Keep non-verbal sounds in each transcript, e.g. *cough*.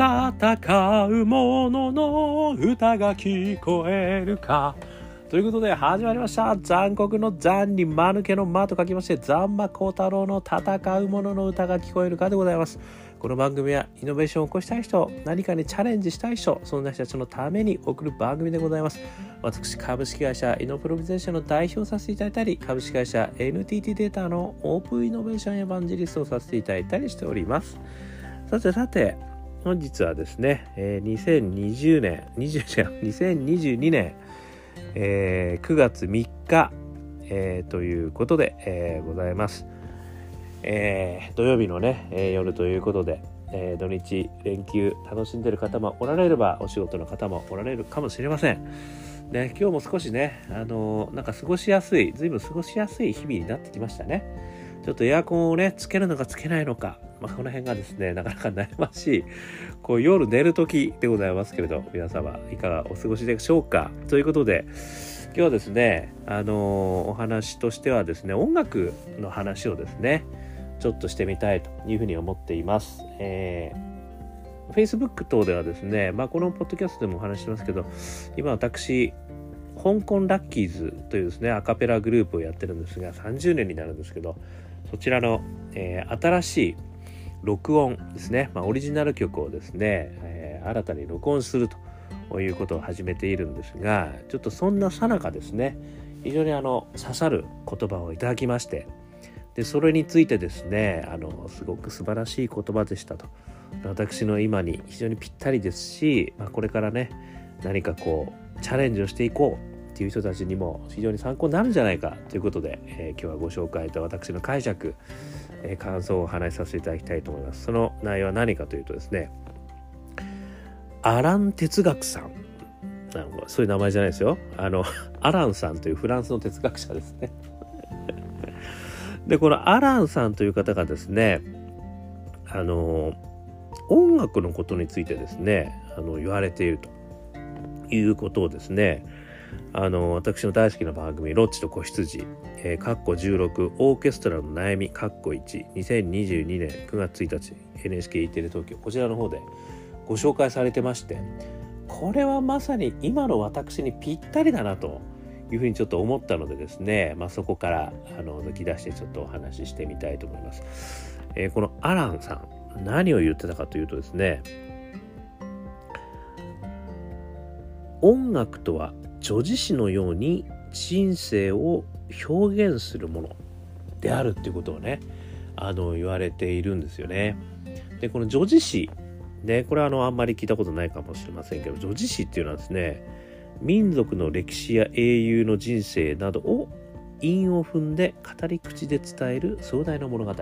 戦う者のの歌が聞こえるか。ということで始まりました。残酷の残に間抜けの間と書きまして残魔高太郎の戦う者のの歌が聞こえるかでございます。この番組はイノベーションを起こしたい人何かにチャレンジしたい人そんな人たちのために送る番組でございます。私株式会社イノプロビゼーションの代表させていただいたり株式会社 NTT データのオープンイノベーションエヴァンジリストをさせていただいたりしております。さてさて本日はですね、えー、2020年20 2022 *laughs* 年、えー、9月3日、えー、ということで、えー、ございます。えー、土曜日のね、えー、夜ということで、えー、土日連休楽しんでる方もおられればお仕事の方もおられるかもしれません。ね、今日も少しね、あのー、なんか過ごしやすい、ずいぶん過ごしやすい日々になってきましたね。ちょっとエアコンをね、つけるのかつけないのか、まあ、この辺がですね、なかなか悩ましい、こう夜寝る時でございますけれど、皆様いかがお過ごしでしょうか？ということで、今日はですね、あのー、お話としてはですね、音楽の話をですね、ちょっとしてみたいというふうに思っています。えー、Facebook 等ではですね、まあ、このポッドキャストでもお話してますけど、今私、香港ラッキーズというですね、アカペラグループをやってるんですが、30年になるんですけど、そちらの、えー、新しい録音ですね、まあ、オリジナル曲をですね、えー、新たに録音するということを始めているんですが、ちょっとそんなさなかですね、非常にあの刺さる言葉をいただきまして、でそれについてですねあのすごく素晴らしい言葉でしたと。私の今に非常にぴったりですし、まあ、これからね何かこうチャレンジをしていこうっていう人たちにも非常に参考になるんじゃないかということで、えー、今日はご紹介と私の解釈、え、感想をお話しさせていただきたいと思います。その内容は何かというとですねアラン哲学さん。そういう名前じゃないですよ。あの *laughs* アランさんというフランスの哲学者ですね。で、このアランさんという方がですね、あの、音楽のことについてですね、あの、言われているということをですね、あの、私の大好きな番組、ロッチと子羊、えー、カッコ16、オーケストラの悩み、カッコ1、2022年9月1日、NHK テレ東京、こちらの方でご紹介されてまして、これはまさに今の私にぴったりだなというふうにちょっと思ったのでですね、まあ、そこからあの抜き出してちょっとお話ししてみたいと思います。えー、このアランさん何を言ってたかというとですね音楽とは女子詩のように人生を表現するものであるっていうことをねあの言われているんですよね。でこの女子詩ねこれはあのあんまり聞いたことないかもしれませんけど女子詩っていうのはですね民族の歴史や英雄の人生などを韻を踏んで語り口で伝える壮大な物語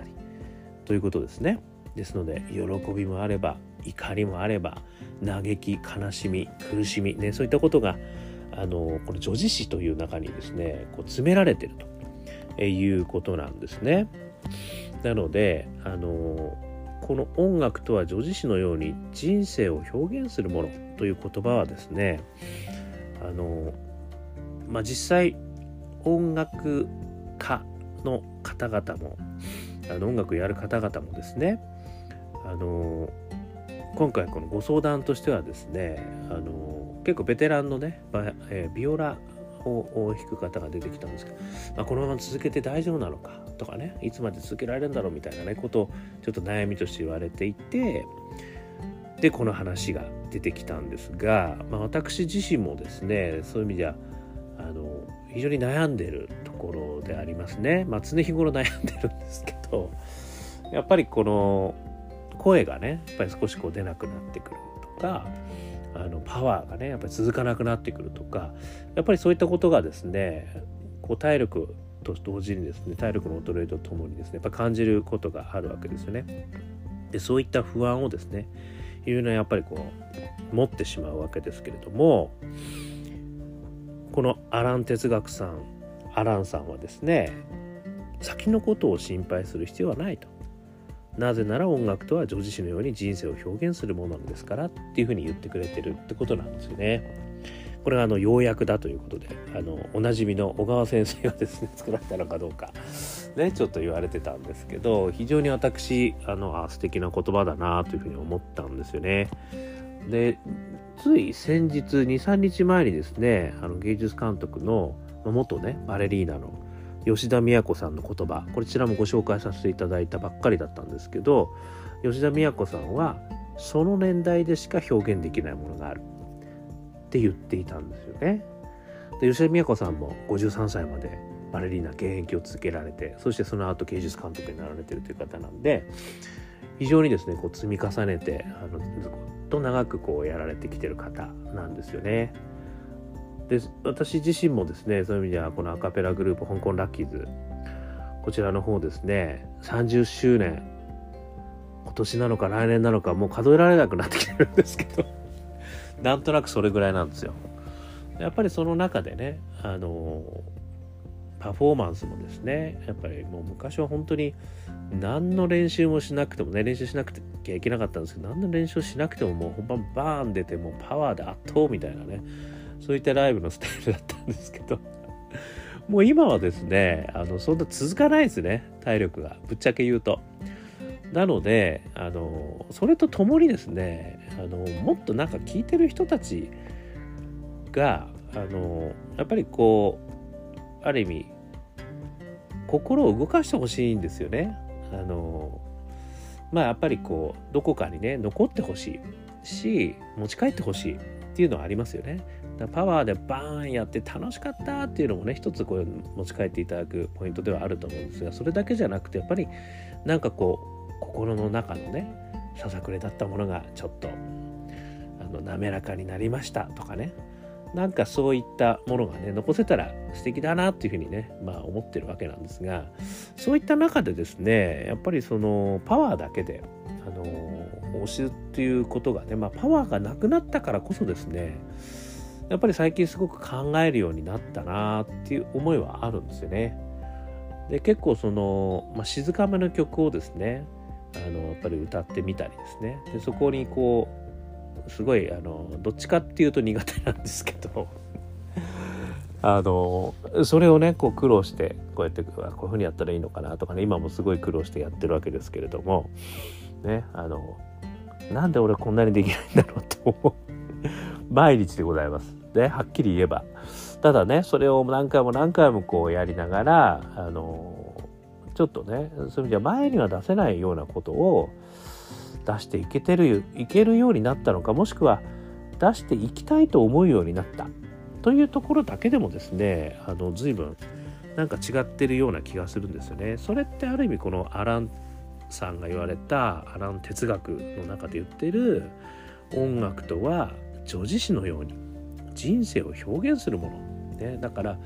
ということですね。ですので喜びもあれば怒りもあれば嘆き悲しみ苦しみねそういったことがあのこの女子詩という中にですねこう詰められてるということなんですね。なのであのこの音楽とは女子詩のように人生を表現するものという言葉はですねあのまあ実際音楽家の方々もあの音楽やる方々もですねあの今回このご相談としてはですねあの結構ベテランのね、えー、ビオラを弾く方が出てきたんですけど、まあ、このまま続けて大丈夫なのかとかねいつまで続けられるんだろうみたいなねことをちょっと悩みとして言われていてでこの話が出てきたんですが、まあ、私自身もですねそういう意味ではあの非常に悩んでるところでありますね、まあ、常日頃悩んでるんですけどやっぱりこの声がねやっぱり少しこう出なくなってくるとかあのパワーがねやっぱり続かなくなってくるとかやっぱりそういったことがですねこう体力と同時にですね体力の衰えとともにですねやっぱ感じることがあるわけですよね。でそういった不安をですねいうのはやっぱりこう持ってしまうわけですけれどもこのアラン哲学さんアランさんはですね先のことを心配する必要はないとなぜなら音楽とは女子詩のように人生を表現するものなんですからっていうふうに言ってくれてるってことなんですよねこれがあの要約だということであのおなじみの小川先生がですね作られたのかどうかねちょっと言われてたんですけど非常に私あのあ素敵な言葉だなというふうに思ったんですよね。でつい先日23日前にですねあの芸術監督の元ねバレリーナの吉田都さんの言葉こちらもご紹介させていただいたばっかりだったんですけど吉田都さんはその年代でしか表現できないものがあるって言っていたんですよね。で吉田都さんも53歳までバレリーナ現役を続けられてそしてその後芸術監督になられてるという方なんで非常にですねこう積み重ねてあのずっと長くこうやられてきてる方なんですよね。で私自身もですねそういう意味ではこのアカペラグループ香港ラッキーズこちらの方ですね30周年今年なのか来年なのかもう数えられなくなってきてるんですけど *laughs* なんとなくそれぐらいなんですよ。やっぱりその中でねあのパフォーマンスもですねやっぱりもう昔は本当に何の練習もしなくてもね練習しなくてはいけなかったんですけど何の練習しなくてももう本番バーン出てもうパワーで圧倒みたいなねそういったライブのスタイルだったんですけど *laughs* もう今はですねあのそんな続かないですね体力がぶっちゃけ言うと。なのであのそれとともにですねあのもっとなんか聞いてる人たちがあのやっぱりこうある意味心を動かしてほしいんですよね。あのまあやっぱりこうどこかにね残ってほしいし持ち帰ってほしいっていうのはありますよね。だパワーでバーンやって楽しかったっていうのもね一つこう持ち帰っていただくポイントではあると思うんですがそれだけじゃなくてやっぱりなんかこう心の中のねささくれだったものがちょっとあの滑らかになりましたとかねなんかそういったものがね残せたら素敵だなっていうふうにねまあ思ってるわけなんですがそういった中でですねやっぱりそのパワーだけであの推しっていうことがね、まあ、パワーがなくなったからこそですねやっぱり最近すごく考えるようになったなっていう思いはあるんですよね。で結構その、まあ、静かめの曲をですねあのやっぱり歌ってみたりですねでそこにこうすごいあのどっちかっていうと苦手なんですけど *laughs* あのそれをねこう苦労してこうやってこういうふうにやったらいいのかなとかね今もすごい苦労してやってるわけですけれどもねあのなんで俺こんなにできないんだろうと思う毎日でございます。ではっきり言えばただねそれを何回も何回もこうやりながらあのちょっとねそういう意味では前には出せないようなことを出していけてるいけるようになったのかもしくは出していきたいと思うようになったというところだけでもですねあの随分なんか違ってるような気がするんですよね。それってある意味このアランさんが言われたアラン哲学の中で言ってる音楽とは女子詩のように人生を表現するもの、ね、だから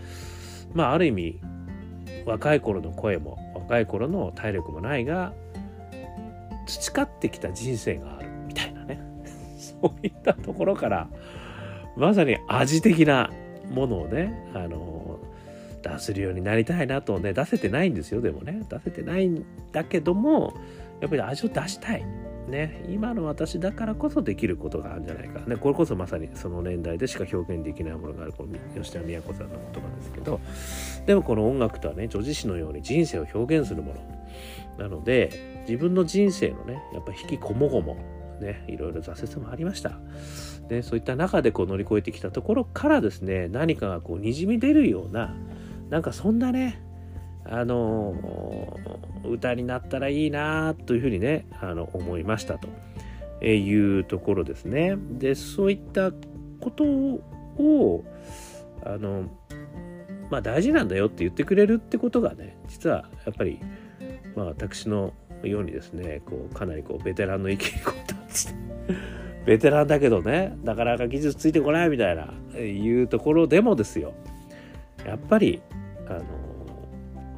まあある意味若い頃の声も若い頃の体力もないが培ってきた人生があるみたいなね。*laughs* そういったところからまさに味的なものをねあの出せるようになりたいなとね出せてないんですよでもね。出せてないんだけどもやっぱり味を出したい。ね、今の私だからこそできることがあるんじゃないか、ね、これこそまさにその年代でしか表現できないものがあるこの吉田都さんの言葉ですけど。でもこの音楽とはね女子詩のように人生を表現するもの。なので自分の人生のねやっぱ引きこもごもねいろいろ挫折もありました。でそういった中でこう乗り越えてきたところからですね何かがこうにじみ出るようななんかそんなねあの歌になったらいいなというふうにねあの思いましたと。いうところですね。でそういったことをあのまあ大事なんだよって言ってくれるってことがね実はやっぱり、まあ、私のようにですねこうかなりこうベテランの意見にこう立つベテランだけどねなかなか技術ついてこないみたいないうところでもですよ。やっぱりあの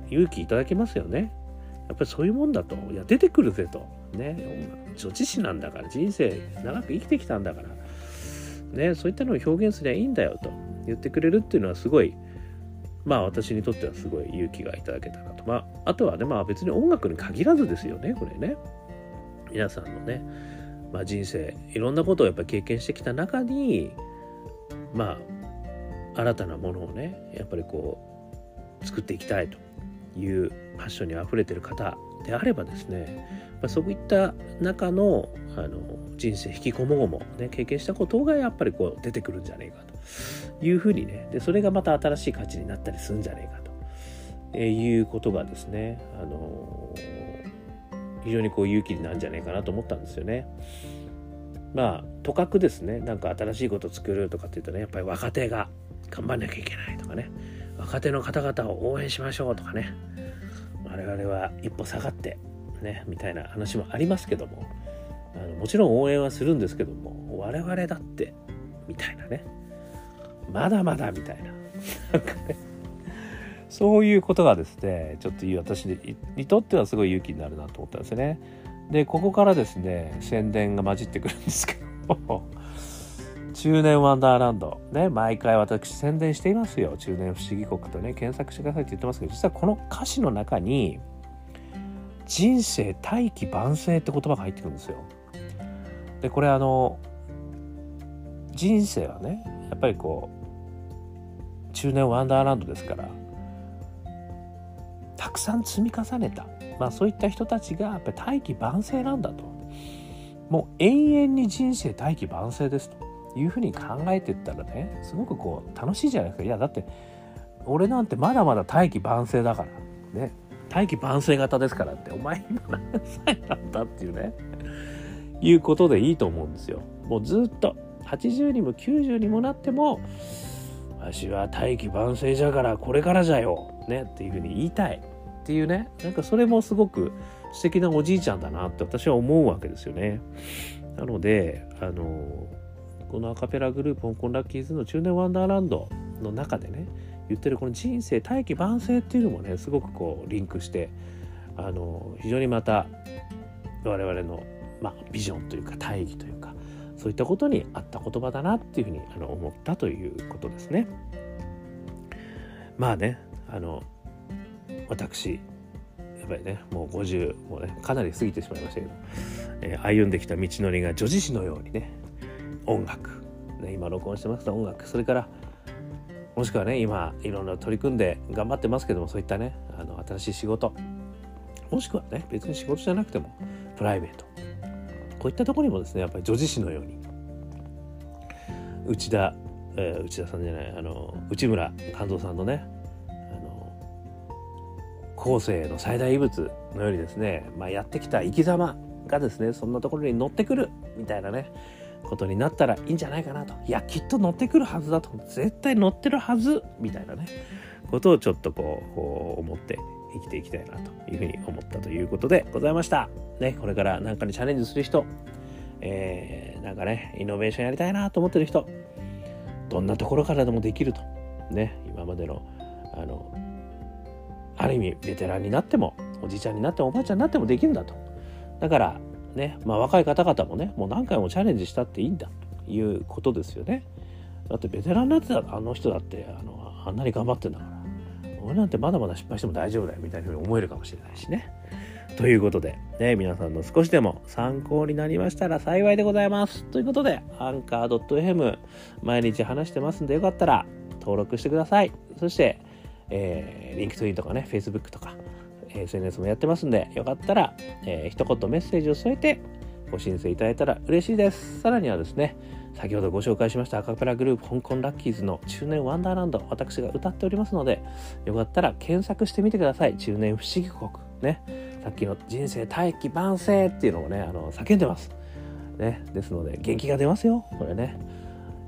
勇気いただけますよね。やっぱりそういうもんだと。いや、出てくるぜと。ね。女子史なんだから、人生長く生きてきたんだから、ね、そういったのを表現すりゃいいんだよと言ってくれるっていうのはすごい、まあ私にとってはすごい勇気がいただけたなと。まあ、あとはね、まあ別に音楽に限らずですよね、これね。皆さんのね、まあ人生、いろんなことをやっぱり経験してきた中に、まあ新たなものをねやっぱりこう作っていきたいというパッションにあふれてる方であればですねまあそういった中のあの人生引きこもごも、ね、経験したことがやっぱりこう出てくるんじゃねえかというふうにねでそれがまた新しい価値になったりするんじゃねえかと、えいうことがですねあの非常にこう勇気になるんじゃないかなと思ったんですよね。まあとかくですねなんか新しいこと作るとかっていうとねやっぱり若手が頑張んなきゃいけないとかね若手の方々を応援しましょうとかね。我々は一歩下がってねみたいな話もありますけども。あのもちろん応援はするんですけども我々だってみたいなね。まだまだみたいな。なんかね。そういうことがですねちょっと私にとってはすごい勇気になるなと思ったんですね。でここからですね宣伝が混じってくるんですけど中年ワンダーランド。ね毎回私宣伝していますよ。中年不思議国とね検索してくださいって言ってますけど実はこの歌詞の中に人生大器晩成って言葉が入ってくるんですよ。でこれあの人生はねやっぱりこう中年ワンダーランドですからたくさん積み重ねた、まあ、そういった人たちがやっぱり大器晩成なんだと。もう永遠に人生大器晩成ですと。いうふうに考えてったらねすごくこう楽しいじゃないですか。いやだって俺なんてまだまだ大器晩成だから。ね。大器晩成型ですからってお前今何歳なんだっていうね。いうことでいいと思うんですよ。もうずっと。80にも90にもなってもわしは大器晩成じゃからこれからじゃよ。ね。っていうふうに言いたい。っていうね。なんかそれもすごく素敵なおじいちゃんだなって私は思うわけですよね。なのであのこのアカペラグループ香港ラッキーズの中年ワンダーランドの中でね言ってるこの人生大器晩成っていうのもねすごくこうリンクしてあの非常にまた我々の、まあ、ビジョンというか大義というかそういったことに合った言葉だなっていうふうにあの思ったということですね。まあねあの私やっぱりねもう50もうねかなり過ぎてしまいましたけど、えー、歩んできた道のりが女子誌のようにね音楽、ね、今録音してます音楽。それからもしくはね今いろんな取り組んで頑張ってますけどもそういったねあの新しい仕事。もしくはね別に仕事じゃなくてもプライベート。こういったところにもですねやっぱり女子誌のように内田、えー、内田さんじゃないあの内村勘三さんのね後世の最大遺物のようにですね、まあ、やってきた生き様がですねそんなところに乗ってくるみたいなねことになったらいいんじゃないかなといやきっと乗ってくるはずだと絶対乗ってるはずみたいなねことをちょっとこう思って生きていきたいなというふうに思ったということでございました。ね、これから何かにチャレンジする人、えー、なんかね、イノベーションやりたいなと思ってる人、どんなところからでもできると。ね、今までの、あの、ある意味ベテランになってもおじいちゃんになってもおばあちゃんになってもできるんだとだからね、まあ、若い方々もねもう何回もチャレンジしたっていいんだということですよねだってベテランになってたあの人だってあのあんなに頑張ってんだから俺なんてまだまだ失敗しても大丈夫だよみたいなふうに思えるかもしれないしねということで、ね、皆さんの少しでも参考になりましたら幸いでございます。ということで、アンカー .fm 毎日話してますんでよかったら登録してください。そして、えー、 LinkedIn とかね、Facebook とか、SNS もやってますんで、よかったら、えー、一言メッセージを添えてご申請いただいたら嬉しいです。さらにはですね、先ほどご紹介しましたアカペラグループ香港ラッキーズの中年ワンダーランド、私が歌っておりますので、よかったら検索してみてください。中年不思議国。ね。さっきの人生大器晩成っていうのをね、あの、叫んでます。ね。ですので、元気が出ますよ。これね。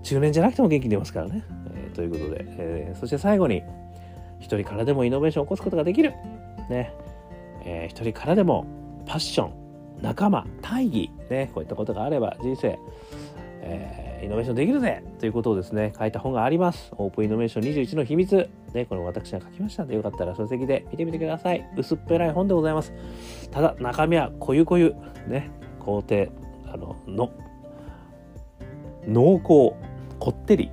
中年じゃなくても元気出ますからね。えー、ということで、えー、そして最後に、一人からでもイノベーションを起こすことができる。ね。えー、一人からでもパッション、仲間、大義、ね。こういったことがあれば人生、えー、イノベーションできるぜということをですね、書いた本があります。オープンイノベーション21の秘密。ね、これ私が書きましたので、よかったら書籍で見てみてください。薄っぺらい本でございます。ただ、中身はこゆこゆ。ね、工程、あの、の、濃厚、こってり。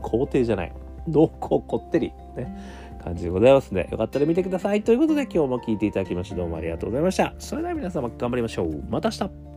工程じゃない。濃厚こってり。ね。感じでございますので、よかったら見てください。ということで今日も聴いていただきましてどうもありがとうございました。それでは皆様頑張りましょう。また明日